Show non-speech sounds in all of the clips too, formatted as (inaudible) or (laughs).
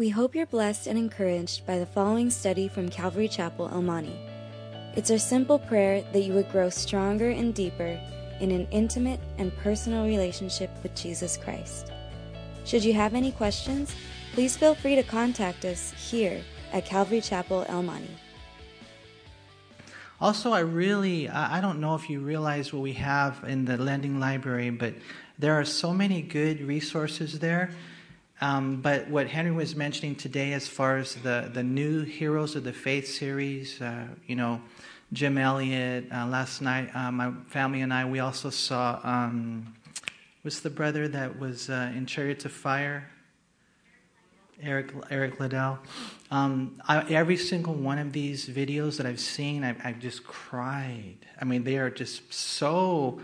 We hope you're blessed and encouraged by the following study from Calvary Chapel, El Monte. It's our simple prayer that you would grow stronger and deeper in an intimate and personal relationship with Jesus Christ. Should you have any questions, please feel free to contact us here at Calvary Chapel, El Monte. Also, I really, I don't know if you realize what we have in the lending library, but there are so many good resources there. Um, but what Henry was mentioning today, as far as the, the new Heroes of the Faith series, uh, you know, Jim Elliot, uh, last night, uh, my family and I, we also saw, um, what's the brother that was uh, in Chariots of Fire? Eric, Eric Liddell. Um, I, every single one of these videos that I've seen, I've, I've just cried. I mean, they are just so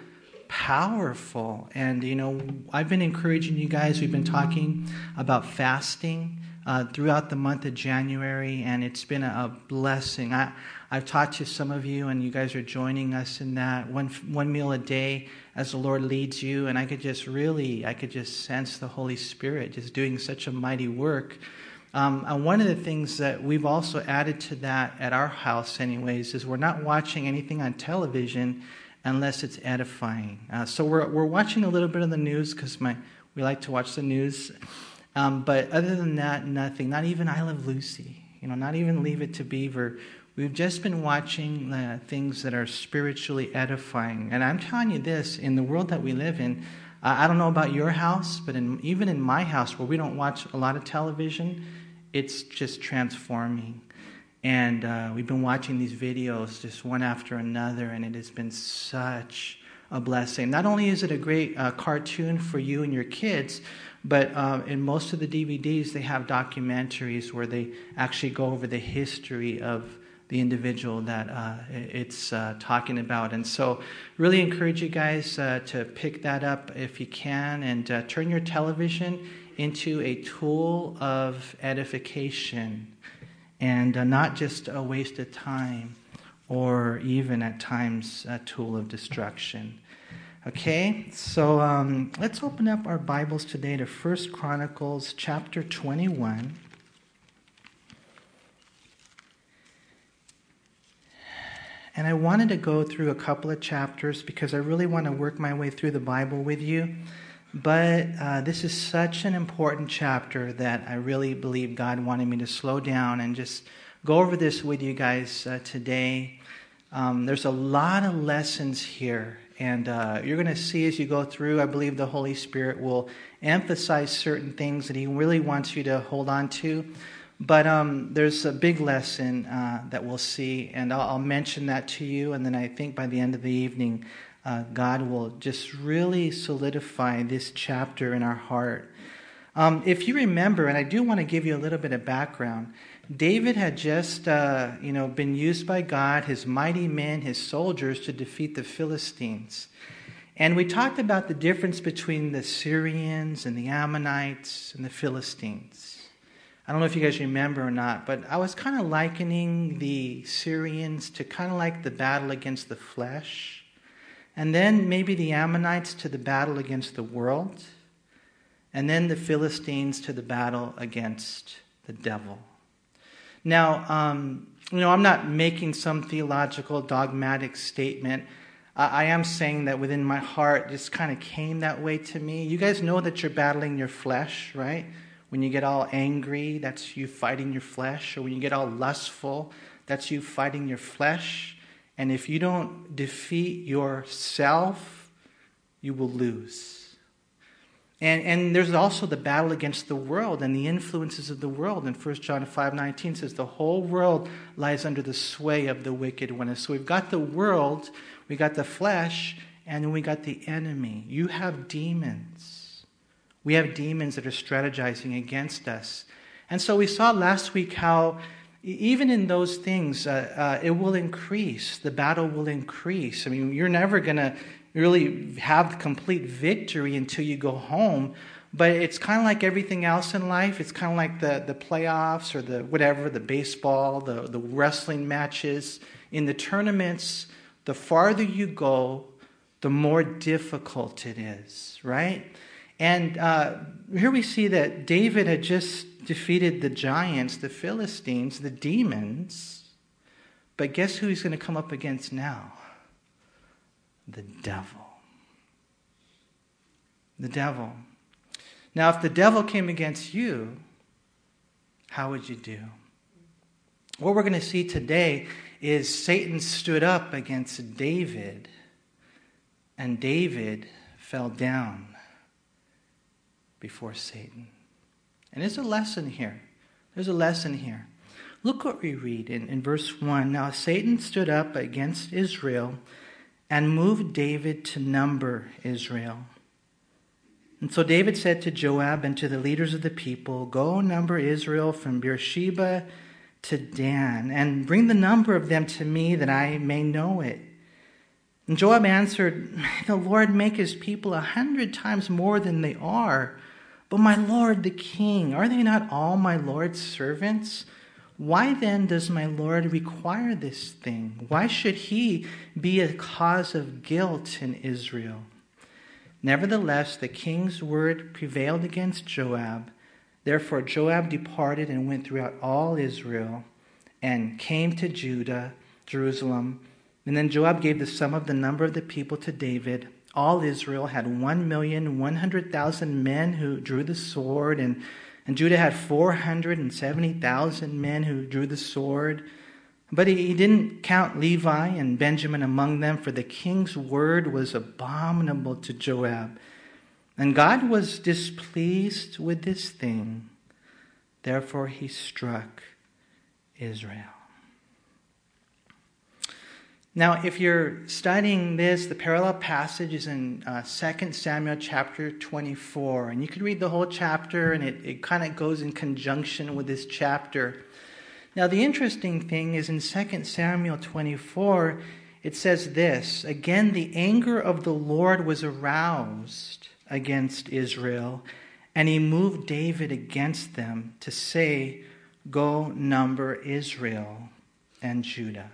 powerful. And, you know, I've been encouraging you guys, we've been talking about fasting uh, throughout the month of January, and it's been a, blessing. I, I've talked to some of you, and you guys are joining us in that one, one meal a day as the Lord leads you. And I could just really, I could just sense the Holy Spirit just doing such a mighty work. Um, and one of the things that we've also added to that at our house, anyways, is we're not watching anything on television unless it's edifying. Uh, so we're, we're watching a little bit of the news because we like to watch the news. Um, but other than that, nothing. Not even I Love Lucy. You know, not even Leave It to Beaver. We've just been watching uh, things that are spiritually edifying. And I'm telling you this: in the world that we live in, uh, I don't know about your house, but in, even in my house, where we don't watch a lot of television, it's just transforming. And uh, we've been watching these videos just one after another, and it has been such a blessing. Not only is it a great uh, cartoon for you and your kids, but uh, in most of the DVDs, they have documentaries where they actually go over the history of the individual that uh, it's uh, talking about. And so, really encourage you guys uh, to pick that up if you can and uh, turn your television into a tool of edification and uh, not just a waste of time or even at times a tool of destruction. Okay, so um, let's open up our Bibles today to First Chronicles chapter 21. And I wanted to go through a couple of chapters because I really want to work my way through the Bible with you. But uh, this is such an important chapter that I really believe God wanted me to slow down and just go over this with you guys uh, today. Um, there's a lot of lessons here, and uh, you're going to see as you go through. I believe the Holy Spirit will emphasize certain things that He really wants you to hold on to. But um, there's a big lesson uh, that we'll see, and I'll, I'll mention that to you. And then I think by the end of the evening, uh, God will just really solidify this chapter in our heart. Um, if you remember, and I do want to give you a little bit of background, David had just, uh, you know, been used by God, his mighty men, his soldiers, to defeat the Philistines. And we talked about the difference between the Syrians and the Ammonites and the Philistines. I don't know if you guys remember or not, but I was kind of likening the Syrians to kind of like the battle against the flesh and then maybe the Ammonites to the battle against the world, and then the Philistines to the battle against the devil. Now, um, you know, I'm not making some theological dogmatic statement. I am saying that within my heart, just kind of came that way to me. You guys know that you're battling your flesh, right? When you get all angry, that's you fighting your flesh. Or when you get all lustful, that's you fighting your flesh. And if you don't defeat yourself, you will lose. And, and there's also the battle against the world and the influences of the world. And 1 John 5 19 says, The whole world lies under the sway of the wicked one. So we've got the world, we got the flesh, and we got the enemy. You have demons. We have demons that are strategizing against us. And so we saw last week how even in those things, uh, uh, it will increase. The battle will increase. I mean, you're never going to really have complete victory until you go home. But it's kind of like everything else in life. It's kind of like the, the playoffs or the whatever, the baseball, the, the wrestling matches. In the tournaments, the farther you go, the more difficult it is, right? And uh, here we see that David had just defeated the giants, the Philistines, the demons. But guess who he's going to come up against now? The devil. The devil. Now, if the devil came against you, how would you do? What we're going to see today is Satan stood up against David, and David fell down before Satan. And there's a lesson here. There's a lesson here. Look what we read in, in verse 1. Now Satan stood up against Israel and moved David to number Israel. And so David said to Joab and to the leaders of the people, Go number Israel from Beersheba to Dan, and bring the number of them to me that I may know it. And Joab answered, May the Lord make his people a hundred times more than they are. But my Lord the king, are they not all my Lord's servants? Why then does my Lord require this thing? Why should he be a cause of guilt in Israel? Nevertheless, the king's word prevailed against Joab. Therefore, Joab departed and went throughout all Israel and came to Judah, Jerusalem. And then Joab gave the sum of the number of the people to David. All Israel had one million one hundred thousand men who drew the sword, and, and Judah had four hundred and seventy thousand men who drew the sword. But he, he didn't count Levi and Benjamin among them, for the king's word was abominable to Joab. And God was displeased with this thing. Therefore, he struck Israel. Now, if you're studying this, the parallel passage is in uh, 2 Samuel chapter 24. And you could read the whole chapter, and it, it kind of goes in conjunction with this chapter. Now, the interesting thing is in 2 Samuel 24, it says this Again, the anger of the Lord was aroused against Israel, and he moved David against them to say, Go number Israel and Judah.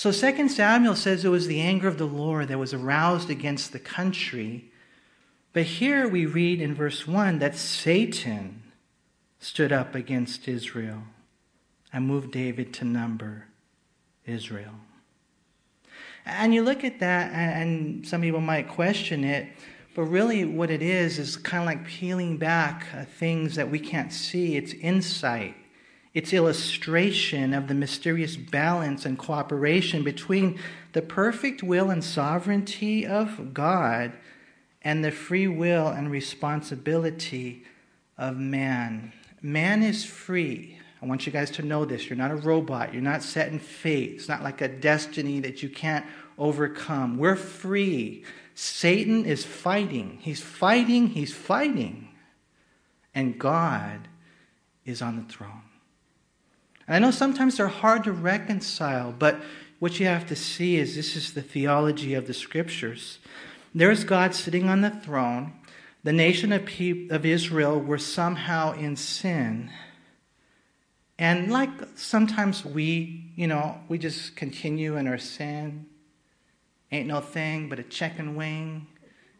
So 2 Samuel says it was the anger of the Lord that was aroused against the country. But here we read in verse 1 that Satan stood up against Israel and moved David to number Israel. And you look at that, and some people might question it, but really what it is is kind of like peeling back uh, things that we can't see. It's insight, it's illustration of the mysterious balance and cooperation between the perfect will and sovereignty of God and the free will and responsibility of man. Man is free I want you guys to know this. You're not a robot. You're not set in fate. It's not like a destiny that you can't overcome. We're free. Satan is fighting. He's fighting. He's fighting. And God is on the throne. And I know sometimes they're hard to reconcile, but what you have to see is this is the theology of the scriptures. There's God sitting on the throne. The nation of, of Israel were somehow in sin and like sometimes we, you know, we just continue in our sin. Ain't no thing but a chicken wing.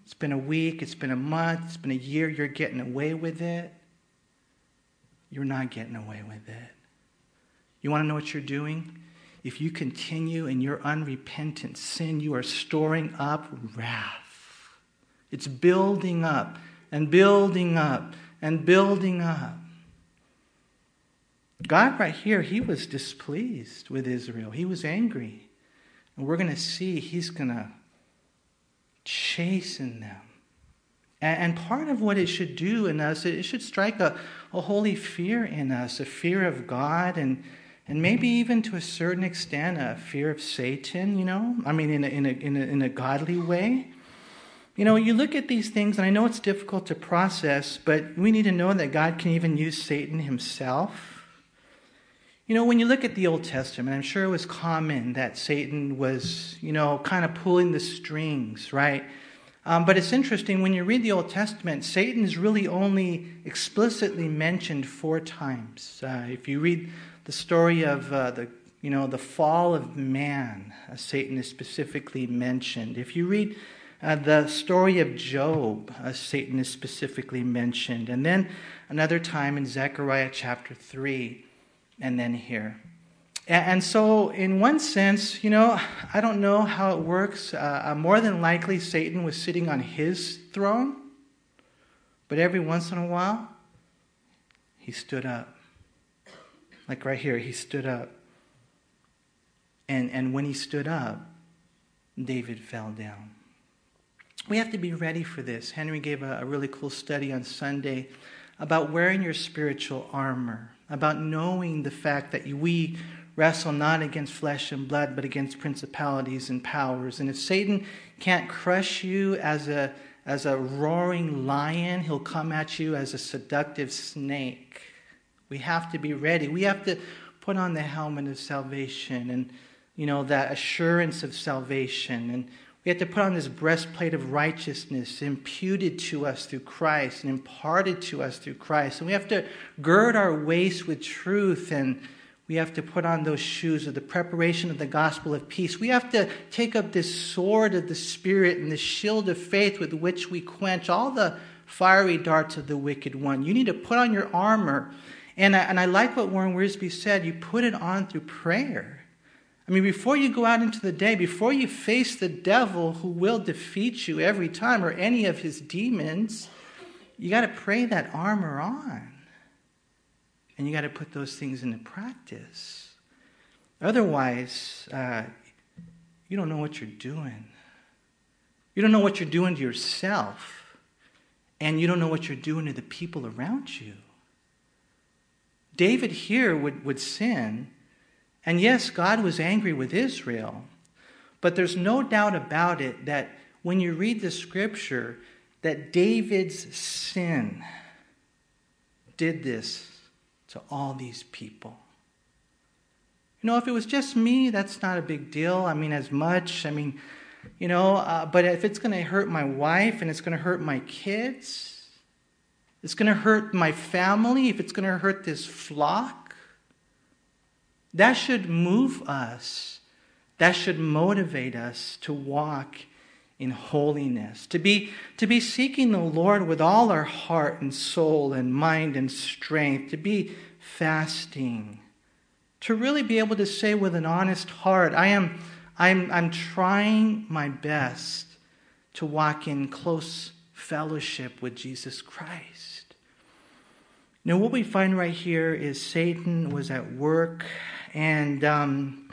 It's been a week, it's been a month, it's been a year, you're getting away with it. You're not getting away with it. You want to know what you're doing? If you continue in your unrepentant sin, you are storing up wrath. It's building up and building up and building up. God, right here, he was displeased with Israel. He was angry. And we're going to see he's going to chasten them. And part of what it should do in us, it should strike a, a holy fear in us, a fear of God, and, and maybe even to a certain extent a fear of Satan, you know? I mean, in a, in a, in a, in a godly way. You know, you look at these things, and I know it's difficult to process, but we need to know that God can even use Satan himself you know, when you look at the Old Testament, I'm sure it was common that Satan was, you know, kind of pulling the strings, right? Um, but it's interesting when you read the Old Testament, Satan is really only explicitly mentioned four times. Uh, if you read the story of uh, the, you know, the fall of man, uh, Satan is specifically mentioned. If you read Uh, the story of Job, Satan is specifically mentioned. And then another time in Zechariah chapter 3, and then here. And, and so, in one sense, you know, I don't know how it works. Uh, uh, more than likely, Satan was sitting on his throne. But every once in a while, he stood up. Like right here, he stood up. And, and when he stood up, David fell down. We have to be ready for this. Henry gave a, a really cool study on Sunday about wearing your spiritual armor, about knowing the fact that we wrestle not against flesh and blood, but against principalities and powers. And if Satan can't crush you as a, as a roaring lion, he'll come at you as a seductive snake. We have to be ready. We have to put on the helmet of salvation and, you know, that assurance of salvation. And we have to put on this breastplate of righteousness imputed to us through Christ and imparted to us through Christ. And we have to gird our waist with truth and we have to put on those shoes of the preparation of the gospel of peace. We have to take up this sword of the Spirit and the shield of faith with which we quench all the fiery darts of the wicked one. You need to put on your armor. And I, and I like what Warren Wiersbe said you put it on through prayer. I mean, before you go out into the day, before you face the devil who will defeat you every time or any of his demons, you got to pray that armor on. And you got to put those things into practice. Otherwise, uh, you don't know what you're doing. You don't know what you're doing to yourself. And you don't know what you're doing to the people around you. David here would, would sin and yes, God was angry with Israel, but there's no doubt about it that when you read the scripture, that David's sin did this to all these people. You know, if it was just me, that's not a big deal. I mean, as much. I mean, you know, uh, but if it's going to hurt my wife and it's going to hurt my kids, it's going to hurt my family, if it's going to hurt this flock, that should move us. That should motivate us to walk in holiness, to be, to be seeking the Lord with all our heart and soul and mind and strength, to be fasting, to really be able to say with an honest heart, I am, I'm, I'm trying my best to walk in close fellowship with Jesus Christ. Now, what we find right here is Satan was at work and um,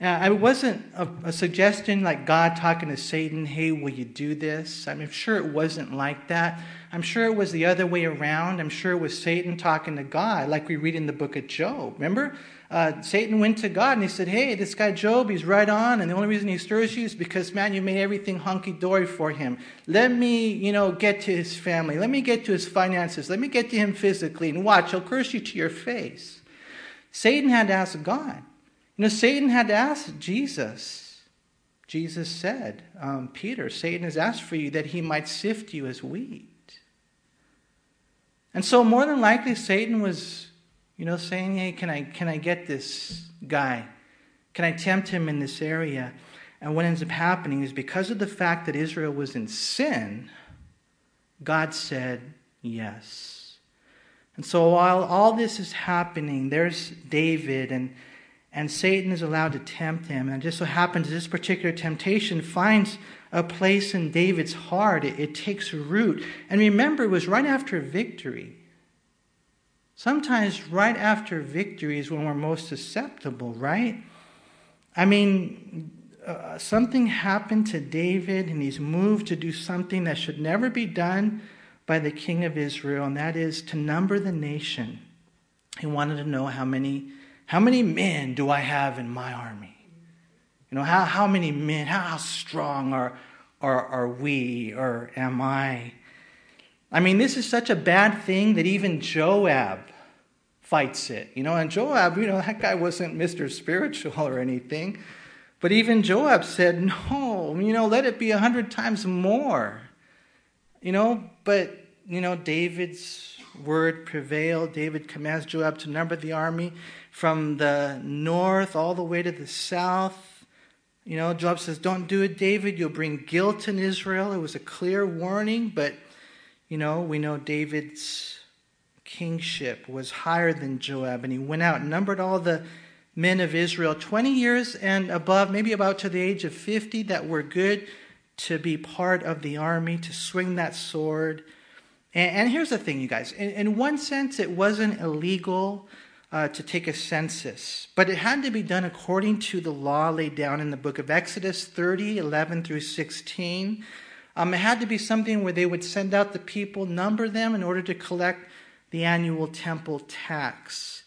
uh, it wasn't a, a, suggestion like God talking to Satan, hey, will you do this? I'm sure it wasn't like that. I'm sure it was the other way around. I'm sure it was Satan talking to God, like we read in the book of Job. Remember? Uh, Satan went to God and he said, Hey, this guy Job, he's right on. And the only reason he stirs you is because, man, you made everything hunky dory for him. Let me, you know, get to his family. Let me get to his finances. Let me get to him physically. And watch, he'll curse you to your face. Satan had to ask God. You know, Satan had to ask Jesus. Jesus said, um, Peter, Satan has asked for you that he might sift you as wheat. And so, more than likely, Satan was, you know, saying, Hey, can I, can I get this guy? Can I tempt him in this area? And what ends up happening is because of the fact that Israel was in sin, God said yes. And so while all this is happening, there's David, and, and Satan is allowed to tempt him. And it just so happens this particular temptation finds a place in David's heart, it, it takes root. And remember, it was right after victory. Sometimes, right after victory is when we're most susceptible, right? I mean, uh, something happened to David, and he's moved to do something that should never be done by the king of Israel, and that is to number the nation. He wanted to know how many, how many men do I have in my army? You know, how, how many men, how, how strong are, are, are we or am I? I mean, this is such a bad thing that even Joab fights it. You know, and Joab, you know, that guy wasn't Mr. Spiritual or anything. But even Joab said, no, you know, let it be a hundred times more. You know, but, you know, David's word prevailed. David commands Joab to number the army from the north all the way to the south. You know, Joab says, Don't do it, David. You'll bring guilt in Israel. It was a clear warning, but, you know, we know David's kingship was higher than Joab, and he went out and numbered all the men of Israel, 20 years and above, maybe about to the age of 50, that were good to be part of the army, to swing that sword. And, and here's the thing, you guys. In, in one sense, it wasn't illegal uh, to take a census, but it had to be done according to the law laid down in the book of Exodus 30, 11 through 16. Um, it had to be something where they would send out the people, number them in order to collect the annual temple tax.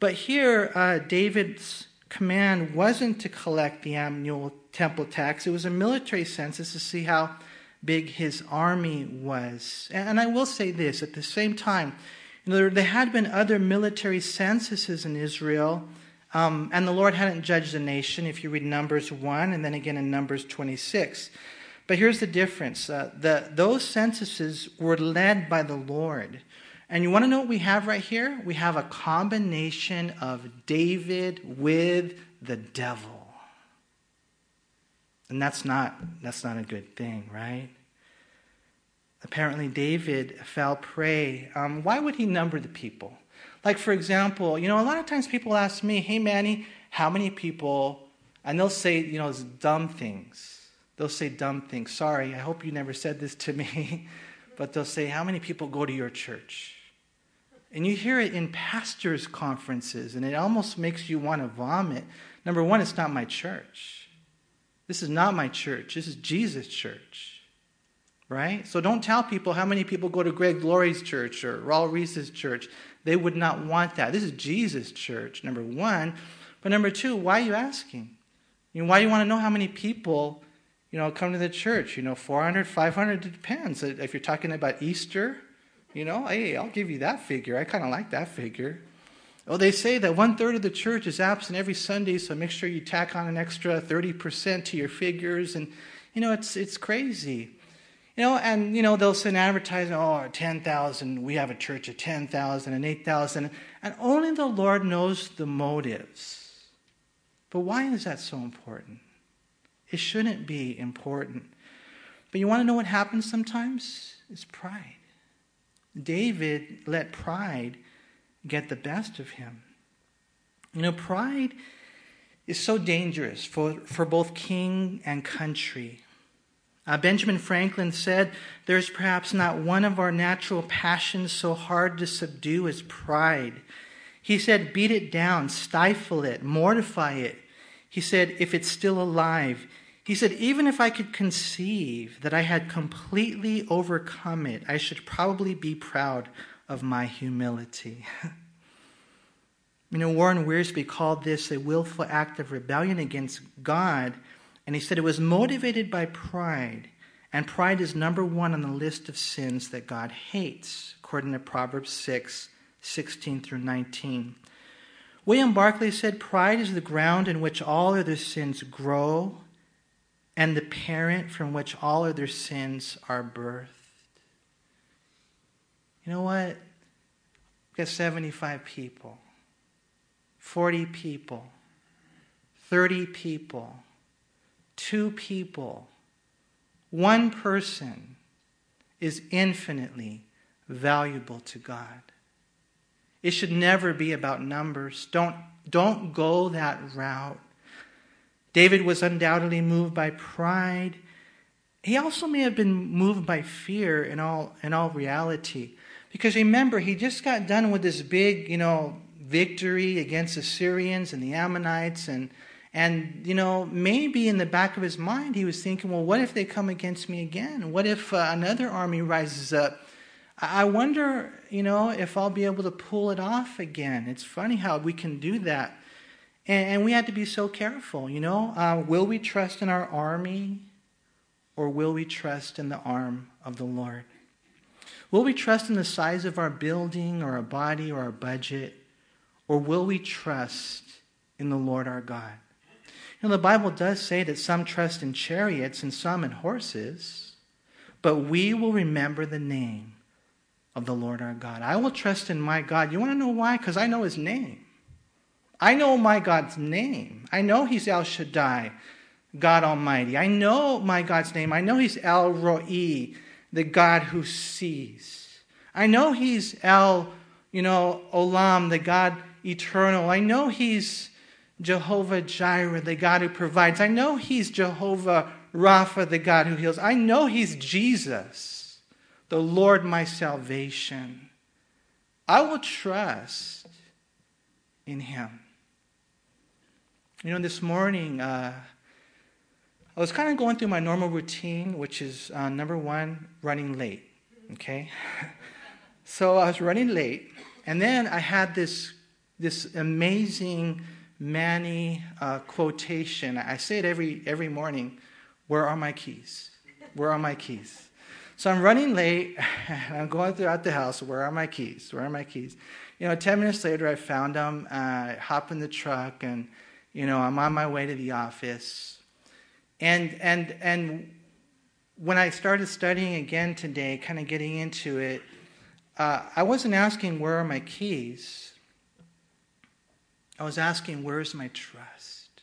But here, uh, David's command wasn't to collect the annual temple tax, it was a military census to see how big his army was. And I will say this at the same time, you know, there, there had been other military censuses in Israel, um, and the Lord hadn't judged the nation, if you read Numbers 1 and then again in Numbers 26. But here's the difference uh, the, those censuses were led by the Lord. And you want to know what we have right here? We have a combination of David with the devil. And that's not, that's not a good thing, right? apparently David fell prey. Um, why would he number the people? Like, for example, you know, a lot of times people ask me, hey, Manny, how many people, and they'll say, you know, dumb things. They'll say dumb things. Sorry, I hope you never said this to me, (laughs) but they'll say, how many people go to your church? And you hear it in pastors' conferences, and it almost makes you want to vomit. Number one, it's not my church. This is not my church. This is Jesus' church right? So don't tell people how many people go to Greg Laurie's church or Raul Ries's church. They would not want that. This is Jesus' church, number one. But number two, why are you asking? You know, why do you want to know how many people, you know, come to the church? You know, 400, 500, it depends. If you're talking about Easter, you know, hey, I'll give you that figure. I kind of like that figure. Oh, they say that one third of the church is absent every Sunday, so make sure you tack on an extra 30% to your figures. And, you know, it's, it's crazy. You know, and, you know, they'll send advertising, oh, 10,000, we have a church of 10,000 and 8,000. And only the Lord knows the motives. But why is that so important? It shouldn't be important. But you want to know what happens sometimes? It's pride. David let pride get the best of him. You know, pride is so dangerous for, for both king and country. Uh, Benjamin Franklin said, There's perhaps not one of our natural passions so hard to subdue as pride. He said, Beat it down, stifle it, mortify it. He said, If it's still alive, he said, Even if I could conceive that I had completely overcome it, I should probably be proud of my humility. (laughs) you know, Warren Wiersbe called this a willful act of rebellion against God and he said it was motivated by pride. And pride is number one on the list of sins that God hates, according to Proverbs 6 16 through 19. William Barclay said, Pride is the ground in which all other sins grow, and the parent from which all other sins are birthed. You know what? We've got 75 people, 40 people, 30 people two people, one person, is infinitely valuable to God. It should never be about numbers. Don't, don't go that route. David was undoubtedly moved by pride. He also may have been moved by fear in all, in all reality. Because remember, he just got done with this big, you know, victory against the Syrians and the Ammonites and and, you know, maybe in the back of his mind, he was thinking, well, what if they come against me again? What if uh, another army rises up? I wonder, you know, if I'll be able to pull it off again. It's funny how we can do that. And, and we have to be so careful, you know. Uh, will we trust in our army or will we trust in the arm of the Lord? Will we trust in the size of our building or our body or our budget? Or will we trust in the Lord our God? Now, the Bible does say that some trust in chariots and some in horses, but we will remember the name of the Lord our God. I will trust in my God. You want to know why? Because I know his name. I know my God's name. I know he's El Shaddai, God Almighty. I know my God's name. I know He's El Roi, the God who sees. I know He's El, you know, Olam, the God eternal. I know He's Jehovah Jireh, the God who provides. I know He's Jehovah Rapha, the God who heals. I know He's Jesus, the Lord my salvation. I will trust in Him. You know, this morning, uh, I was kind of going through my normal routine, which is uh, number one, running late. Okay? (laughs) so I was running late, and then I had this, this amazing Manny uh, quotation. I say it every, every morning Where are my keys? Where are my keys? So I'm running late, (laughs) and I'm going throughout the house. Where are my keys? Where are my keys? You know, 10 minutes later, I found them. Uh, I hop in the truck, and, you know, I'm on my way to the office and, and, and when I started studying again today, kind of getting into it, uh, I wasn't asking, where are my keys? I was asking, where is my trust?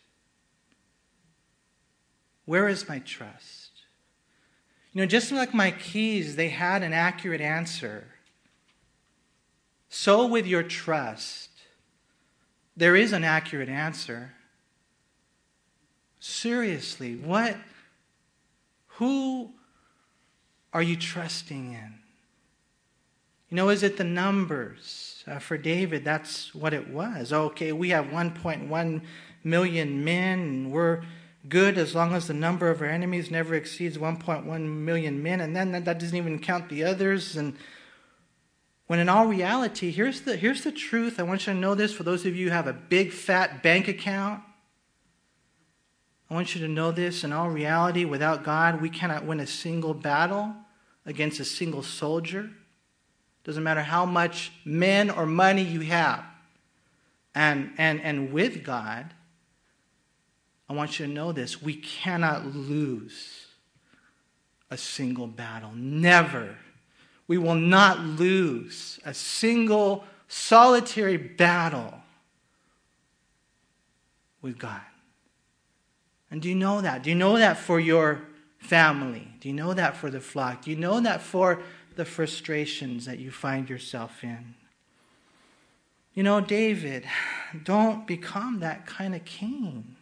Where is my trust? You know, just like my keys, they had an accurate answer. So with your trust, there is an accurate answer. Seriously, what, who are you trusting in? You know, is it the numbers? Uh, for David, that's what it was. Okay, we have 1.1 million men, and we're good as long as the number of our enemies never exceeds 1.1 million men, and then that, that doesn't even count the others. And when in all reality, here's the, here's the truth. I want you to know this for those of you who have a big fat bank account. I want you to know this in all reality, without God, we cannot win a single battle against a single soldier. Doesn't matter how much men or money you have. And, and, and with God, I want you to know this we cannot lose a single battle. Never. We will not lose a single solitary battle with God. And do you know that? Do you know that for your family? Do you know that for the flock? Do you know that for the frustrations that you find yourself in? You know, David, don't become that kind of king.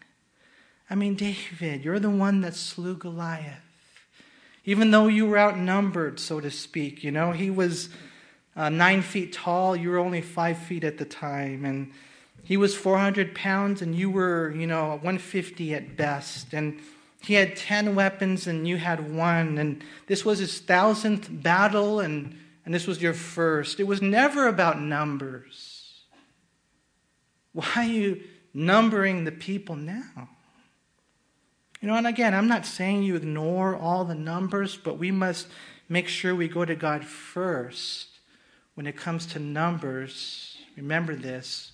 I mean, David, you're the one that slew Goliath. Even though you were outnumbered, so to speak, you know, he was uh, nine feet tall, you were only five feet at the time. And he was 400 pounds and you were, you know, 150 at best. And he had 10 weapons and you had one. And this was his thousandth battle and, and this was your first. It was never about numbers. Why are you numbering the people now? You know, and again, I'm not saying you ignore all the numbers, but we must make sure we go to God first when it comes to numbers. Remember this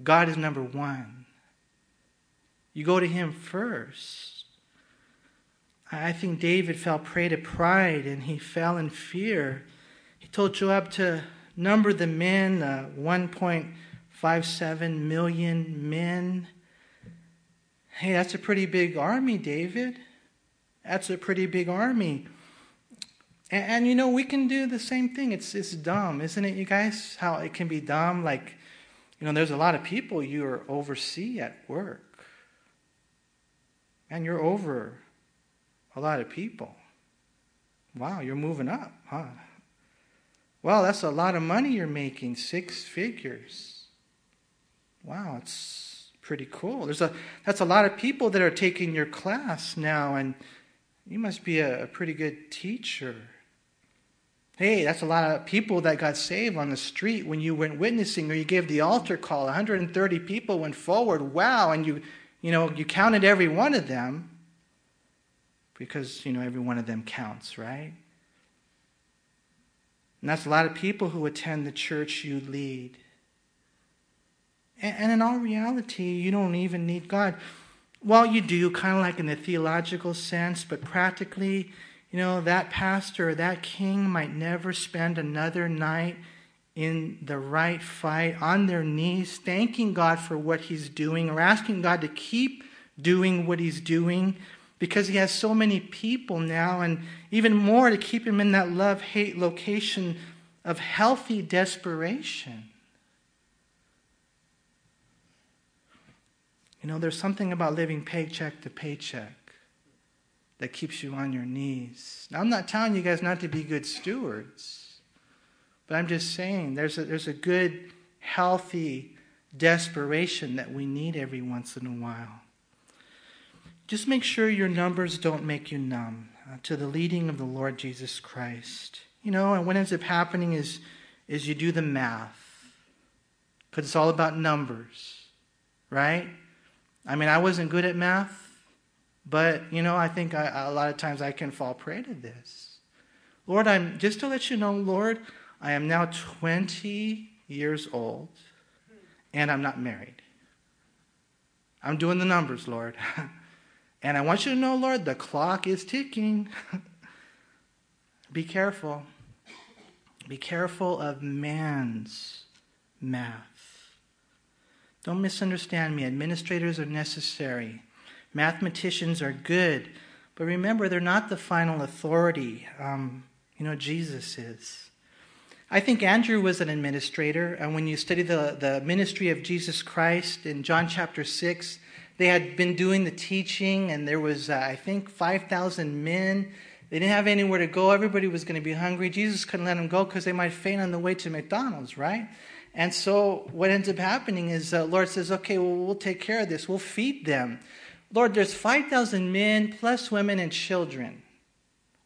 God is number one. You go to Him first. I think David fell prey to pride and he fell in fear. He told Joab to number the men, uh, 1.57 million men. Hey, that's a pretty big army, David. That's a pretty big army. And, and, you know, we can do the same thing. It's, it's dumb, isn't it, you guys? How it can be dumb. Like, you know, there's a lot of people you oversee at work. And you're over a lot of people. Wow, you're moving up, huh? Well, that's a lot of money you're making, six figures. Wow, it's pretty cool. There's a that's a lot of people that are taking your class now, and you must be a, a pretty good teacher. Hey, that's a lot of people that got saved on the street when you went witnessing or you gave the altar call. 130 people went forward. Wow, and you you know, you counted every one of them because, you know, every one of them counts, right? And that's a lot of people who attend the church you lead. And, and in all reality, you don't even need God. Well, you do, kind of like in the theological sense, but practically, you know, that pastor or that king might never spend another night in the right fight on their knees, thanking God for what he's doing or asking God to keep doing what he's doing because he has so many people now, and even more to keep him in that love hate location of healthy desperation. You know, there's something about living paycheck to paycheck that keeps you on your knees. Now, I'm not telling you guys not to be good stewards, but I'm just saying there's a, there's a good, healthy desperation that we need every once in a while. Just make sure your numbers don't make you numb uh, to the leading of the Lord Jesus Christ. You know, and what ends up happening is, is you do the math, because it's all about numbers, right? I mean, I wasn't good at math, but, you know, I think I, a lot of times I can fall prey to this. Lord, I'm just to let you know, Lord, I am now 20 years old and I'm not married. I'm doing the numbers, Lord. (laughs) And I want you to know, Lord, the clock is ticking. (laughs) Be careful. Be careful of man's math. Don't misunderstand me. Administrators are necessary, mathematicians are good. But remember, they're not the final authority. Um, you know, Jesus is. I think Andrew was an administrator. And when you study the, the ministry of Jesus Christ in John chapter 6, they had been doing the teaching, and there was, uh, I think, 5,000 men. They didn't have anywhere to go. Everybody was going to be hungry. Jesus couldn't let them go because they might faint on the way to McDonald's, right? And so what ends up happening is uh, Lord says, okay, well, we'll take care of this. We'll feed them. Lord, there's 5,000 men plus women and children.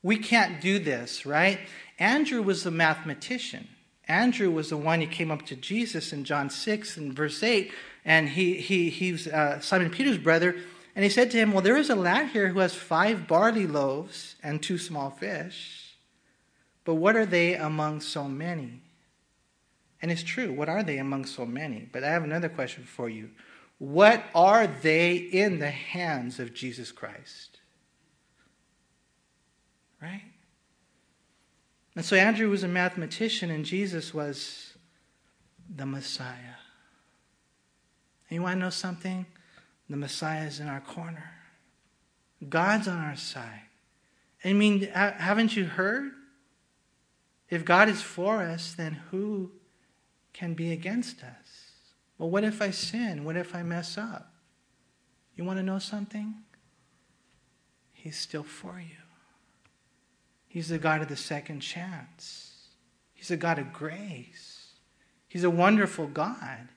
We can't do this, right? Andrew was a mathematician. Andrew was the one who came up to Jesus in John 6 and verse 8 and he, he, he's uh, Simon Peter's brother. And he said to him, Well, there is a lad here who has five barley loaves and two small fish. But what are they among so many? And it's true, what are they among so many? But I have another question for you. What are they in the hands of Jesus Christ? Right? And so Andrew was a mathematician, and Jesus was the Messiah. And you want to know something? The Messiah is in our corner. God's on our side. I mean, haven't you heard? If God is for us, then who can be against us? Well, what if I sin? What if I mess up? You want to know something? He's still for you. He's the God of the second chance. He's a God of grace. He's a wonderful God.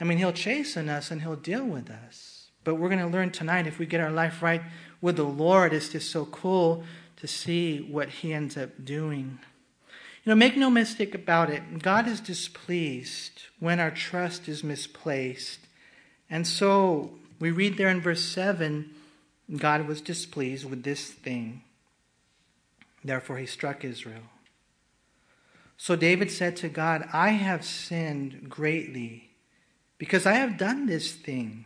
I mean, He'll chasten us and He'll deal with us. But we're going to learn tonight if we get our life right with the Lord, it's just so cool to see what He ends up doing. You know, make no mistake about it. God is displeased when our trust is misplaced. And so we read there in verse 7 God was displeased with this thing. Therefore, he struck Israel. So David said to God, I have sinned greatly because I have done this thing.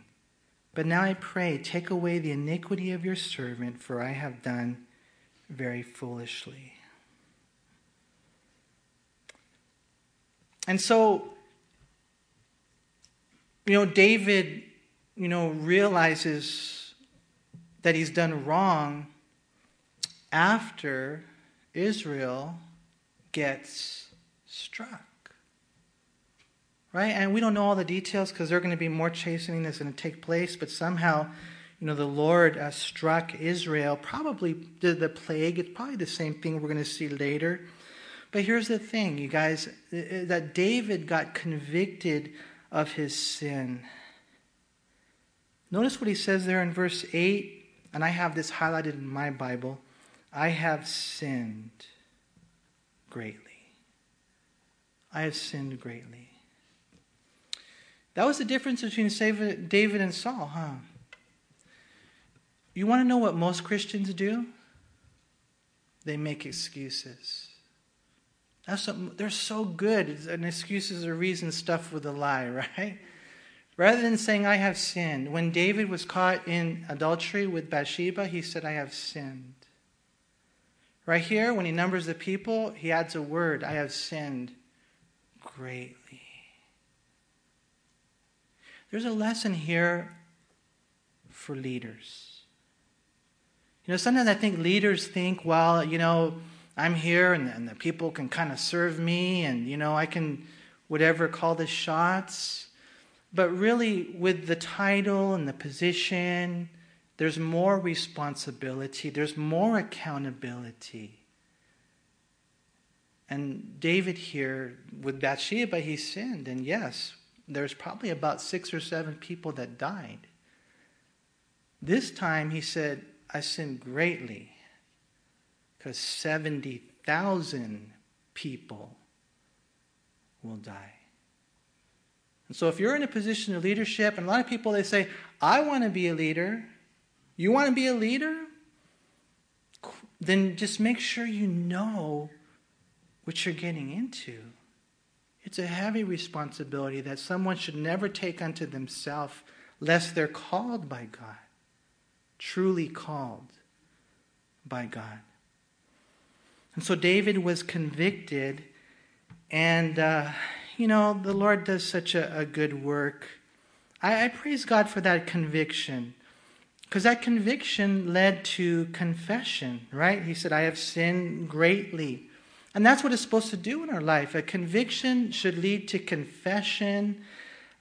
But now I pray, take away the iniquity of your servant, for I have done very foolishly. And so, you know, David, you know, realizes that he's done wrong after Israel gets struck right? And we don't know all the details because there are going to be more chastening that's going to take place, but somehow, you know, the Lord uh, struck Israel. Probably the, the plague, it's probably the same thing we're going to see later. But here's the thing, you guys, that David got convicted of his sin. Notice what he says there in verse 8, and I have this highlighted in my Bible. I have sinned greatly. I have sinned greatly. That was the difference between David and Saul, huh? You want to know what most Christians do? They make excuses. That's they're so good. And excuses are reasons stuff with a lie, (laughs) right? Rather than saying, I have sinned. When David was caught in adultery with Bathsheba, he said, I have sinned. Right here, when he numbers the people, he adds a word, I have sinned greatly. There's a lesson here for leaders. You know, sometimes I think leaders think, well, you know, I'm here and, and the people can kind of serve me and, you know, I can, whatever, call the shots. But really, with the title and the position, there's more responsibility, there's more accountability. And David here, with Bathsheba, he sinned. And yes, there's probably about six or seven people that died. This time he said, I sinned greatly because 70,000 people will die. And so if you're in a position of leadership, and a lot of people they say, I want to be a leader. You want to be a leader? Then just make sure you know what you're getting into. It's a heavy responsibility that someone should never take unto themselves lest they're called by God, truly called by God. And so David was convicted, and, uh, you know, the Lord does such a, a good work. I, I praise God for that conviction. Because that conviction led to confession, right? He said, I have sinned greatly. And that's what it's supposed to do in our life. A conviction should lead to confession.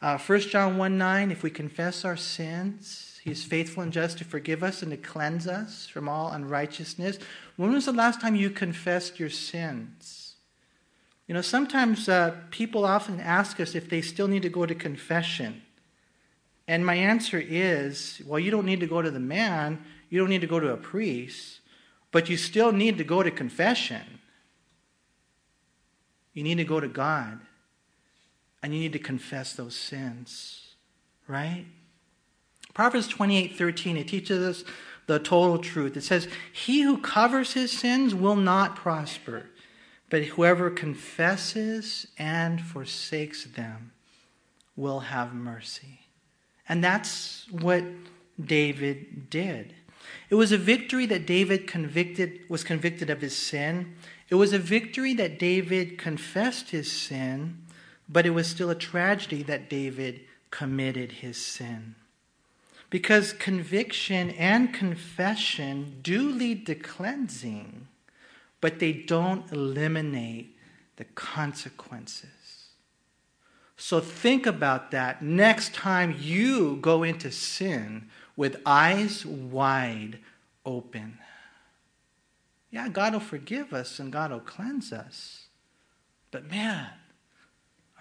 Uh, 1 John 1 9, if we confess our sins, he is faithful and just to forgive us and to cleanse us from all unrighteousness. When was the last time you confessed your sins? You know, sometimes uh, people often ask us if they still need to go to confession. And my answer is well, you don't need to go to the man, you don't need to go to a priest, but you still need to go to confession. You need to go to God and you need to confess those sins, right? Proverbs 28 13, it teaches us the total truth. It says, He who covers his sins will not prosper, but whoever confesses and forsakes them will have mercy. And that's what David did. It was a victory that David convicted was convicted of his sin it was a victory that David confessed his sin, but it was still a tragedy that David committed his sin. Because conviction and confession do lead to cleansing, but they don't eliminate the consequences. So think about that next time you go into sin with eyes wide open. Yeah, God will forgive us and God will cleanse us. But man,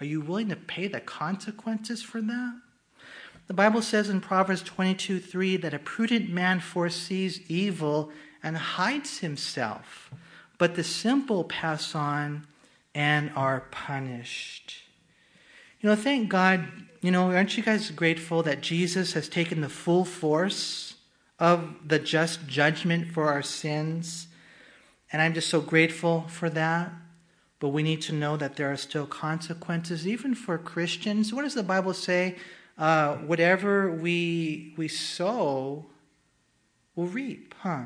are you willing to pay the consequences for that? The Bible says in Proverbs 22 3 that a prudent man foresees evil and hides himself, but the simple pass on and are punished. You know, thank God, you know, aren't you guys grateful that Jesus has taken the full force of the just judgment for our sins? And I'm just so grateful for that. But we need to know that there are still consequences, even for Christians. What does the Bible say? Uh, whatever we, we sow, we'll reap, huh?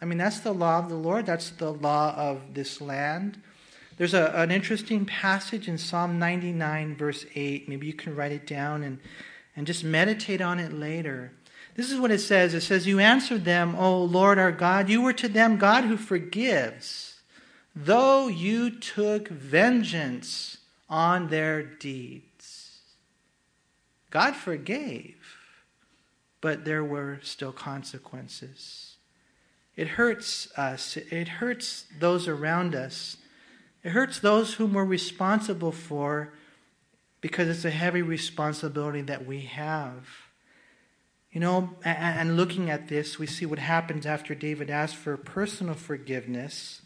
I mean, that's the law of the Lord. That's the law of this land. There's a, an interesting passage in Psalm 99, verse 8. Maybe you can write it down and, and just meditate on it later. This is what it says it says, You answered them, O Lord our God. You were to them God who forgives, though you took vengeance on their deeds. God forgave, but there were still consequences. It hurts us, it hurts those around us, it hurts those whom we're responsible for because it's a heavy responsibility that we have. You know, and looking at this, we see what happens after David asks for personal forgiveness.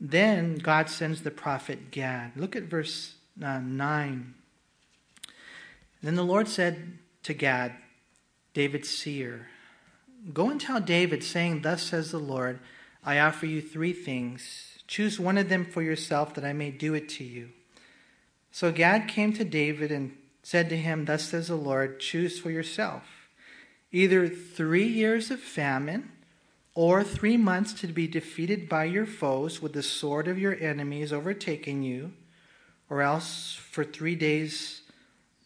Then God sends the prophet Gad. Look at verse uh, 9. Then the Lord said to Gad, David's seer, Go and tell David, saying, Thus says the Lord, I offer you three things. Choose one of them for yourself, that I may do it to you. So Gad came to David and said to him, Thus says the Lord, Choose for yourself either three years of famine or three months to be defeated by your foes with the sword of your enemies overtaking you, or else for three days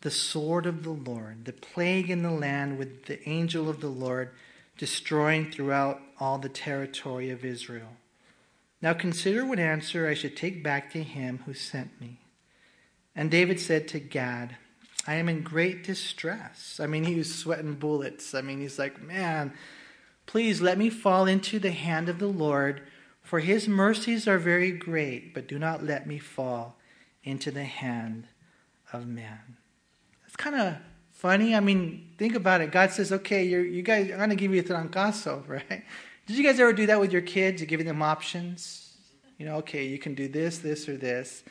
the sword of the Lord, the plague in the land with the angel of the Lord destroying throughout all the territory of Israel. Now consider what answer I should take back to him who sent me. And David said to Gad, I am in great distress. I mean, he was sweating bullets. I mean, he's like, man, please let me fall into the hand of the Lord, for his mercies are very great, but do not let me fall into the hand of man. Kind of funny. I mean, think about it. God says, okay, you you guys, I'm going to give you a trancazo, (laughs) right? Did you guys ever do that with your kids? You giving them options? You know, okay, you can do this, this, or this.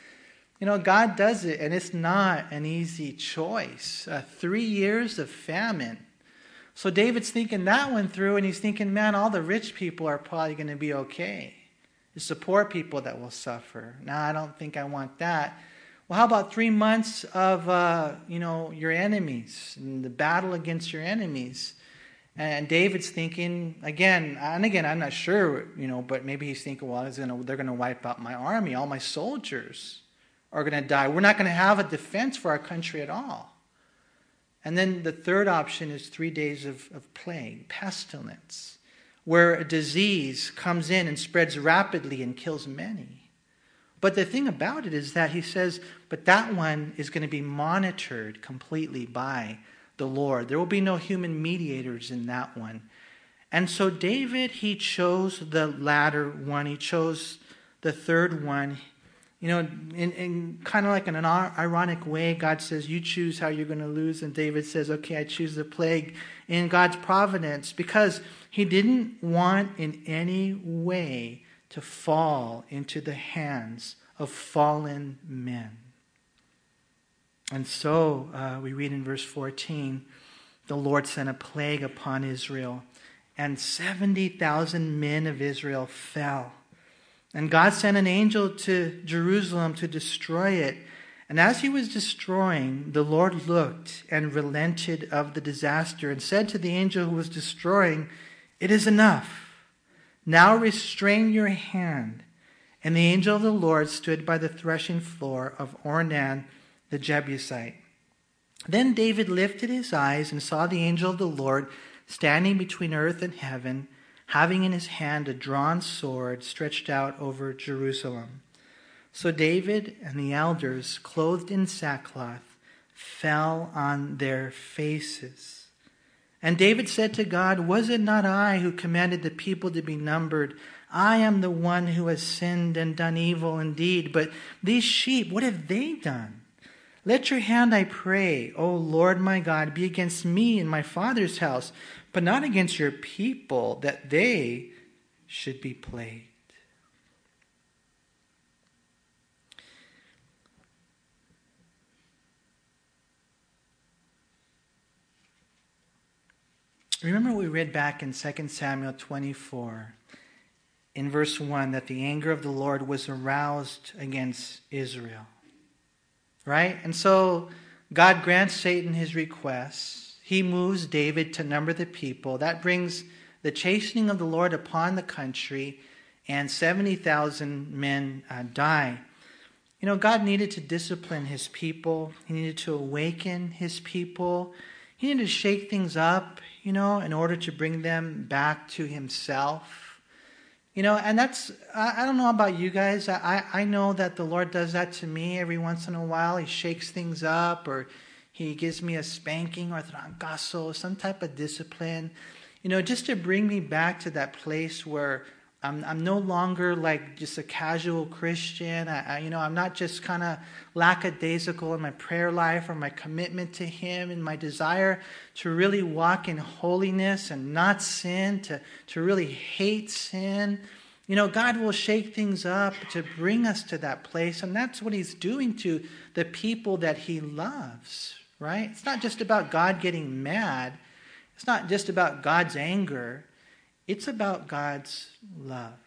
You know, God does it, and it's not an easy choice. Uh, three years of famine. So David's thinking that one through, and he's thinking, man, all the rich people are probably going to be okay. It's the poor people that will suffer. Now, I don't think I want that. Well, how about three months of, uh, you know, your enemies and the battle against your enemies? And David's thinking again, and again, I'm not sure, you know, but maybe he's thinking, well, gonna, they're going to wipe out my army. All my soldiers are going to die. We're not going to have a defense for our country at all. And then the third option is three days of, of plague, pestilence, where a disease comes in and spreads rapidly and kills many. But the thing about it is that he says, but that one is going to be monitored completely by the Lord. There will be no human mediators in that one. And so David, he chose the latter one. He chose the third one. You know, in, in kind of like an ironic way, God says, You choose how you're going to lose. And David says, Okay, I choose the plague in God's providence because he didn't want in any way to fall into the hands of fallen men. And so uh, we read in verse 14 the Lord sent a plague upon Israel, and 70,000 men of Israel fell. And God sent an angel to Jerusalem to destroy it. And as he was destroying, the Lord looked and relented of the disaster and said to the angel who was destroying, It is enough. Now restrain your hand. And the angel of the Lord stood by the threshing floor of Ornan the Jebusite. Then David lifted his eyes and saw the angel of the Lord standing between earth and heaven, having in his hand a drawn sword stretched out over Jerusalem. So David and the elders, clothed in sackcloth, fell on their faces. And David said to God, Was it not I who commanded the people to be numbered? I am the one who has sinned and done evil indeed. But these sheep, what have they done? Let your hand, I pray, O Lord my God, be against me and my father's house, but not against your people, that they should be plagued. Remember we read back in 2 Samuel 24, in verse 1, that the anger of the Lord was aroused against Israel. Right? And so God grants Satan his request. He moves David to number the people. That brings the chastening of the Lord upon the country, and 70,000 men uh, die. You know, God needed to discipline his people, he needed to awaken his people, he needed to shake things up you know, in order to bring them back to Himself. You know, and that's, I, I don't know about you guys. I, I know that the Lord does that to me every once in a while. He shakes things up or He gives me a spanking or trancazo, some type of discipline, you know, just to bring me back to that place where I'm, I'm no longer like just a casual Christian. I, I you know, I'm not just kind of lackadaisical in my prayer life or my commitment to Him and my desire to really walk in holiness and not sin, to, to really hate sin. You know, God will shake things up to bring us to that place, and that's what He's doing to the people that He loves, right? It's not just about God getting mad, it's not just about God's anger. It's about God's love.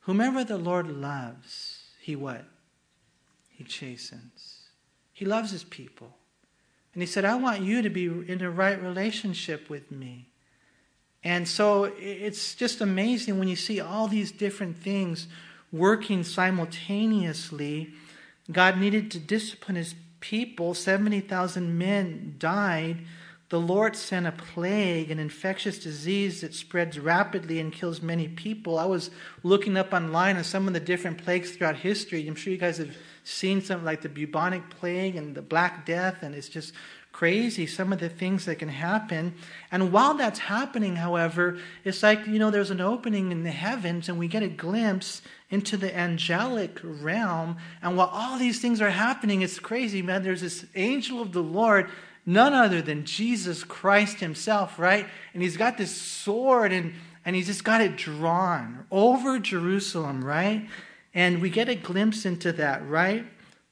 Whomever the Lord loves, he what? He chastens. He loves his people. And he said, I want you to be in a right relationship with me. And so it's just amazing when you see all these different things working simultaneously. God needed to discipline his people, 70,000 men died. The Lord sent a plague, an infectious disease that spreads rapidly and kills many people. I was looking up online on some of the different plagues throughout history. I'm sure you guys have seen something like the bubonic plague and the Black Death, and it's just crazy some of the things that can happen. And while that's happening, however, it's like, you know, there's an opening in the heavens and we get a glimpse into the angelic realm. And while all these things are happening, it's crazy, man. There's this angel of the Lord, none other than Jesus Christ himself, right? And he's got this sword and, and he's just got it drawn over Jerusalem, right? And we get a glimpse into that, right?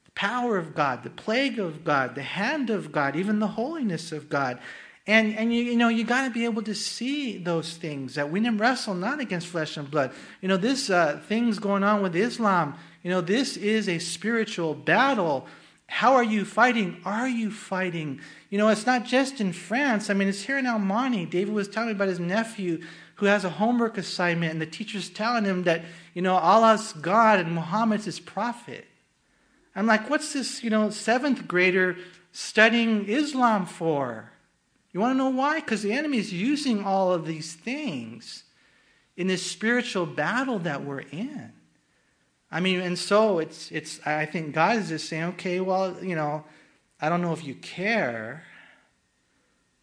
The power of God, the plague of God, the hand of God, even the holiness of God. And, and you, you know, you got to be able to see those things that we didn't wrestle not against flesh and blood. You know, this uh, things going on with Islam, you know, this is a spiritual battle. How are you fighting? Are you fighting? You know, it's not just in France. I mean, it's here in Monte. David was telling me about his nephew who has a homework assignment, and the teacher's telling him that, you know, Allah's God and Muhammad's his prophet. I'm like, what's this, you know, seventh grader studying Islam for? You want to know why? Because the enemy is using all of these things in this spiritual battle that we're in. I mean, and so it's, it's, I think God is just saying, okay, well, you know, I don't know if you care,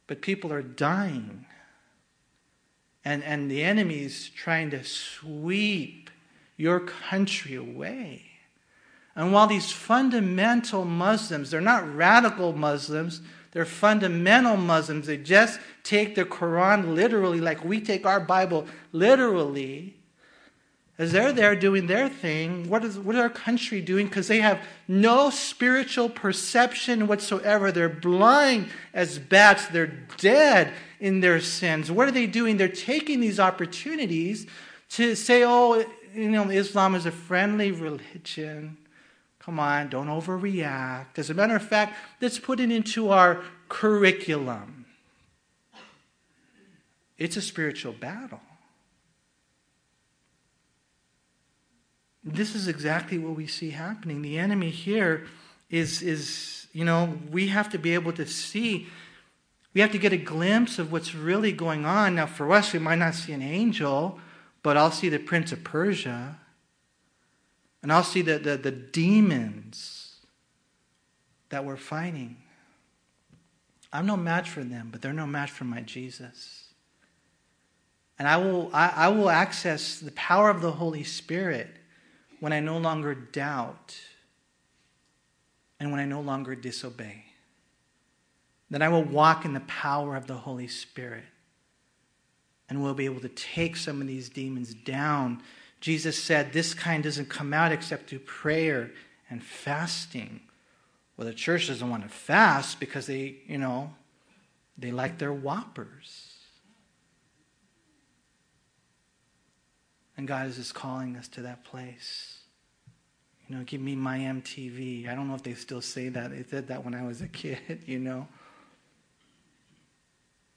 but people are dying. And, and the enemy's trying to sweep your country away. And while these fundamental Muslims, they're not radical Muslims, they're fundamental Muslims. They just take the Quran literally, like we take our Bible literally. As they're there doing their thing, what is, what is our country doing? Because they have no spiritual perception whatsoever. They're blind as bats. They're dead in their sins. What are they doing? They're taking these opportunities to say, oh, you know, Islam is a friendly religion. Come on, don't overreact. As a matter of fact, let's put it into our curriculum. It's a spiritual battle. This is exactly what we see happening. The enemy here is, is, you know, we have to be able to see, we have to get a glimpse of what's really going on. Now, for us, we might not see an angel, but I'll see the Prince of Persia. And I'll see the, the, the demons that we're fighting. I'm no match for them, but they're no match for my Jesus. And I will, I, I will access the power of the Holy Spirit when I no longer doubt and when I no longer disobey. Then I will walk in the power of the Holy Spirit and we'll be able to take some of these demons down Jesus said this kind doesn't come out except through prayer and fasting. Well, the church doesn't want to fast because they, you know, they like their whoppers. And God is just calling us to that place. You know, give me my MTV. I don't know if they still say that. They said that when I was a kid, (laughs) you know.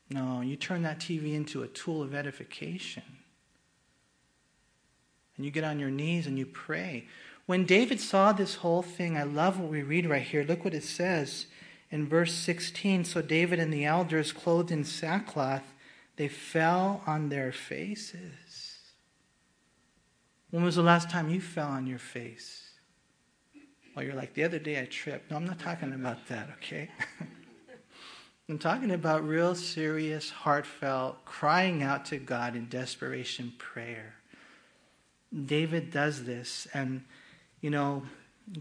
No, you turn that TV into a tool of edification and you get on your knees and you pray. When David saw this whole thing, I love what we read right here. Look what it says in verse 16. So David and the elders, clothed in sackcloth, they fell on their faces. When was the last time you fell on your face? Well, you're like, the other day I tripped. No, I'm not talking about that, okay? (laughs) I'm talking about real serious, heartfelt, crying out to God in desperation prayer. David does this, and, you know,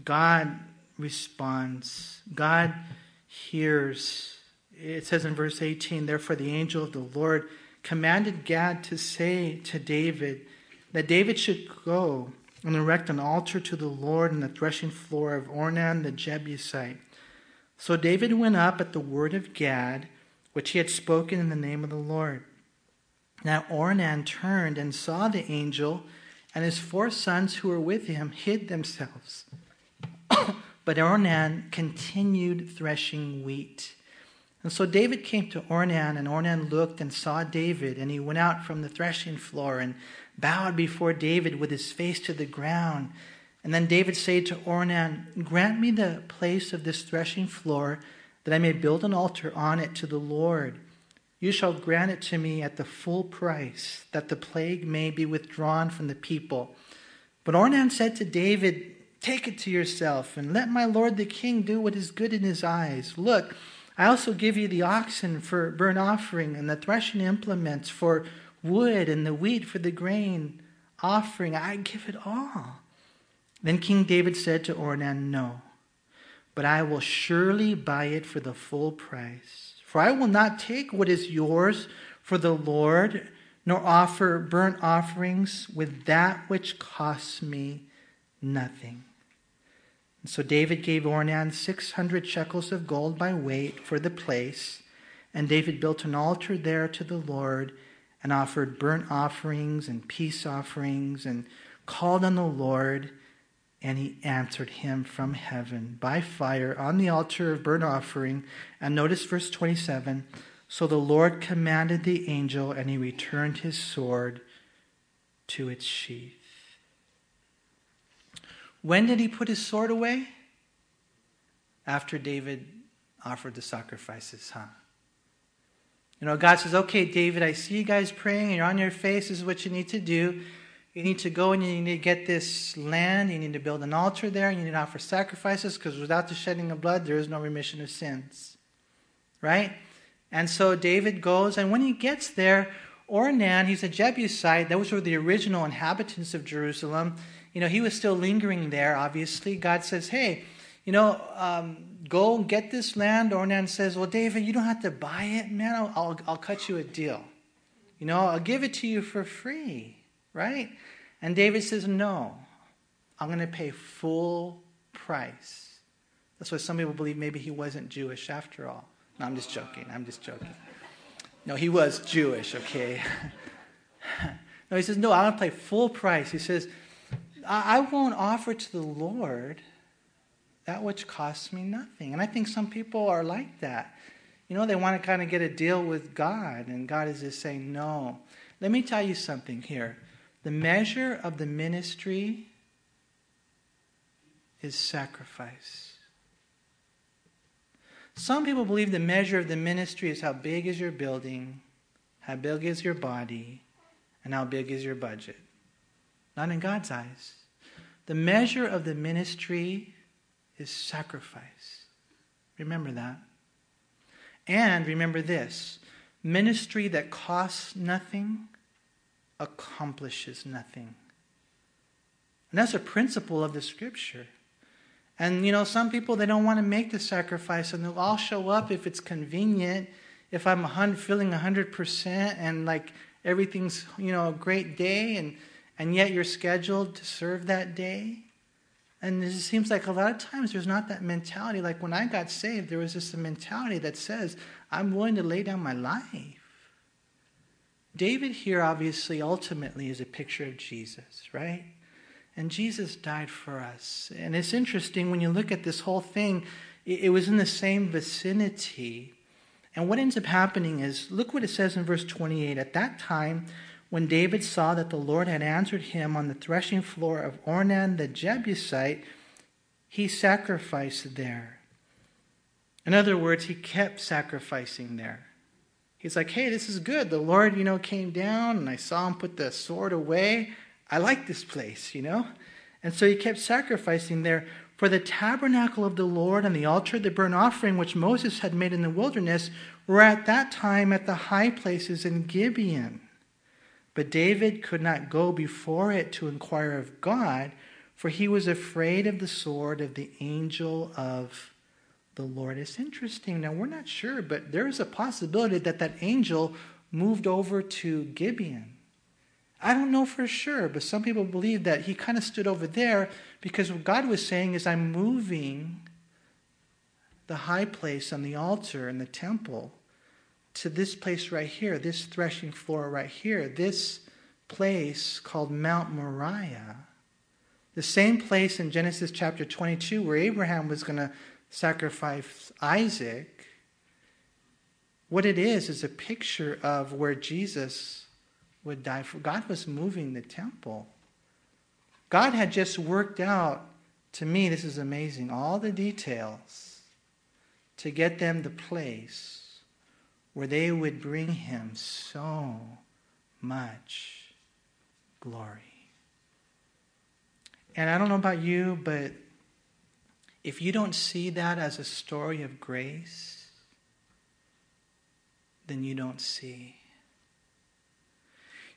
God responds. God hears. It says in verse 18, Therefore the angel of the Lord commanded Gad to say to David that David should go and erect an altar to the Lord in the threshing floor of Ornan the Jebusite. So David went up at the word of Gad, which he had spoken in the name of the Lord. Now Ornan turned and saw the angel and his four sons who were with him hid themselves. (coughs) but Ornan continued threshing wheat. And so David came to Ornan, and Ornan looked and saw David, and he went out from the threshing floor and bowed before David with his face to the ground. And then David said to Ornan, Grant me the place of this threshing floor, that I may build an altar on it to the Lord. You shall grant it to me at the full price, that the plague may be withdrawn from the people. But Ornan said to David, Take it to yourself, and let my lord the king do what is good in his eyes. Look, I also give you the oxen for burnt offering, and the threshing implements for wood, and the wheat for the grain offering. I give it all. Then King David said to Ornan, No, but I will surely buy it for the full price. For I will not take what is yours for the Lord, nor offer burnt offerings with that which costs me nothing. And so David gave Ornan 600 shekels of gold by weight for the place, and David built an altar there to the Lord and offered burnt offerings and peace offerings and called on the Lord and he answered him from heaven by fire on the altar of burnt offering. And notice verse 27 So the Lord commanded the angel, and he returned his sword to its sheath. When did he put his sword away? After David offered the sacrifices, huh? You know, God says, okay, David, I see you guys praying, and you're on your face. This is what you need to do. You need to go and you need to get this land. You need to build an altar there. You need to offer sacrifices because without the shedding of blood, there is no remission of sins. Right? And so David goes, and when he gets there, Ornan, he's a Jebusite. Those were the original inhabitants of Jerusalem. You know, he was still lingering there, obviously. God says, hey, you know, um, go get this land. Ornan says, well, David, you don't have to buy it, man. I'll, I'll, I'll cut you a deal. You know, I'll give it to you for free right? And David says, No, I'm going to pay full price. That's why some people believe maybe he wasn't Jewish after all. No, I'm just joking. I'm just joking. No, he was Jewish, okay? (laughs) no, he says, No, I'm going to pay full price. He says, I, I won't offer to the Lord that which costs me nothing. And I think some people are like that. You know, they want to kind of get a deal with God, and God is just saying, No. Let me tell you something here. The measure of the ministry is sacrifice. Some people believe the measure of the ministry is how big is your building, how big is your body, and how big is your budget. Not in God's eyes. The measure of the ministry is sacrifice. Remember that. And remember this ministry that costs nothing accomplishes nothing. And that's a principle of the scripture. And you know, some people they don't want to make the sacrifice, and they'll all show up if it's convenient. If I'm feeling hundred percent and like everything's you know a great day, and and yet you're scheduled to serve that day. And it seems like a lot of times there's not that mentality. Like when I got saved, there was just a mentality that says, I'm willing to lay down my life. David here, obviously, ultimately is a picture of Jesus, right? And Jesus died for us. And it's interesting when you look at this whole thing, it was in the same vicinity. And what ends up happening is look what it says in verse 28. At that time, when David saw that the Lord had answered him on the threshing floor of Ornan the Jebusite, he sacrificed there. In other words, he kept sacrificing there. He's like, hey, this is good. The Lord, you know, came down and I saw him put the sword away. I like this place, you know? And so he kept sacrificing there. For the tabernacle of the Lord and the altar of the burnt offering which Moses had made in the wilderness were at that time at the high places in Gibeon. But David could not go before it to inquire of God, for he was afraid of the sword of the angel of the Lord. It's interesting. Now, we're not sure, but there is a possibility that that angel moved over to Gibeon. I don't know for sure, but some people believe that he kind of stood over there because what God was saying is, I'm moving the high place on the altar in the temple to this place right here, this threshing floor right here, this place called Mount Moriah. The same place in Genesis chapter 22 where Abraham was going to sacrifice Isaac, what it is is a picture of where Jesus would die for. God was moving the temple. God had just worked out, to me, this is amazing, all the details to get them the place where they would bring him so much glory. And I don't know about you, but if you don't see that as a story of grace, then you don't see.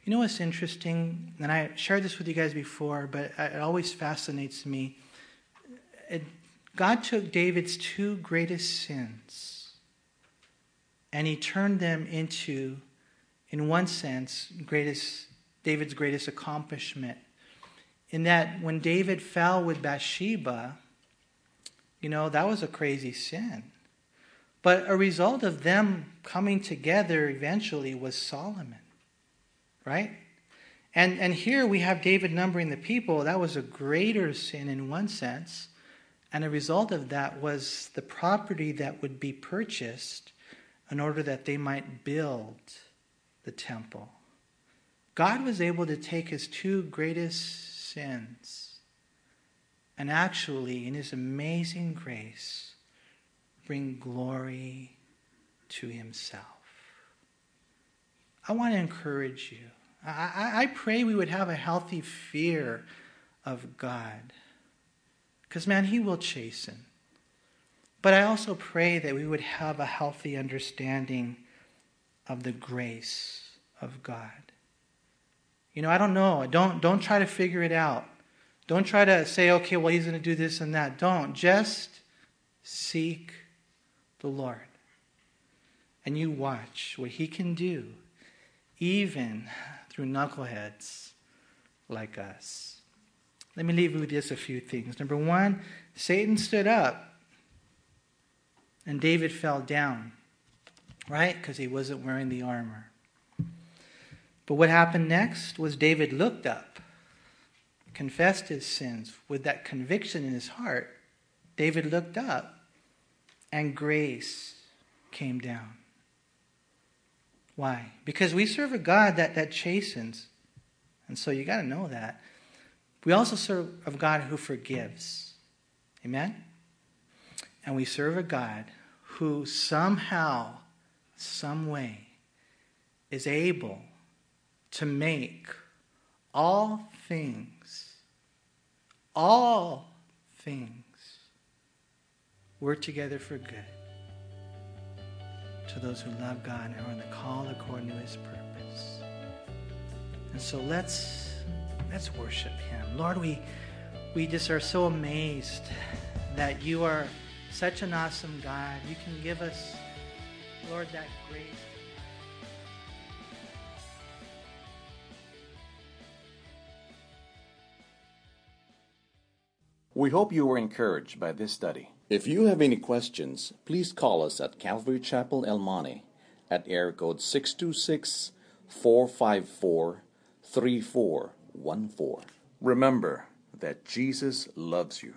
You know what's interesting? And I shared this with you guys before, but it always fascinates me. It, God took David's two greatest sins and he turned them into, in one sense, greatest, David's greatest accomplishment. In that when David fell with Bathsheba, you know, that was a crazy sin. But a result of them coming together eventually was Solomon, right? And, and here we have David numbering the people. That was a greater sin in one sense. And a result of that was the property that would be purchased in order that they might build the temple. God was able to take his two greatest sins and actually, in his amazing grace, bring glory to himself. I want to encourage you. I, I, pray we would have a healthy fear of God. Because, man, he will chasten. But I also pray that we would have a healthy understanding of the grace of God. You know, I don't know. Don't, don't try to figure it out. Don't try to say, okay, well, he's going to do this and that. Don't. Just seek the Lord. And you watch what he can do, even through knuckleheads like us. Let me leave you with just a few things. Number one, Satan stood up and David fell down, right? Because he wasn't wearing the armor. But what happened next was David looked up, confessed his sins with that conviction in his heart. David looked up, and grace came down. Why? Because we serve a God that, that chastens. And so you got to know that. We also serve a God who forgives. Amen? And we serve a God who somehow, some way, is able to make all things, all things, work together for good to those who love God and are on the call according to his purpose. And so let's let's worship him. Lord, we we just are so amazed that you are such an awesome God. You can give us, Lord, that grace. We hope you were encouraged by this study. If you have any questions, please call us at Calvary Chapel El Monte at air code 626 454 3414. Remember that Jesus loves you.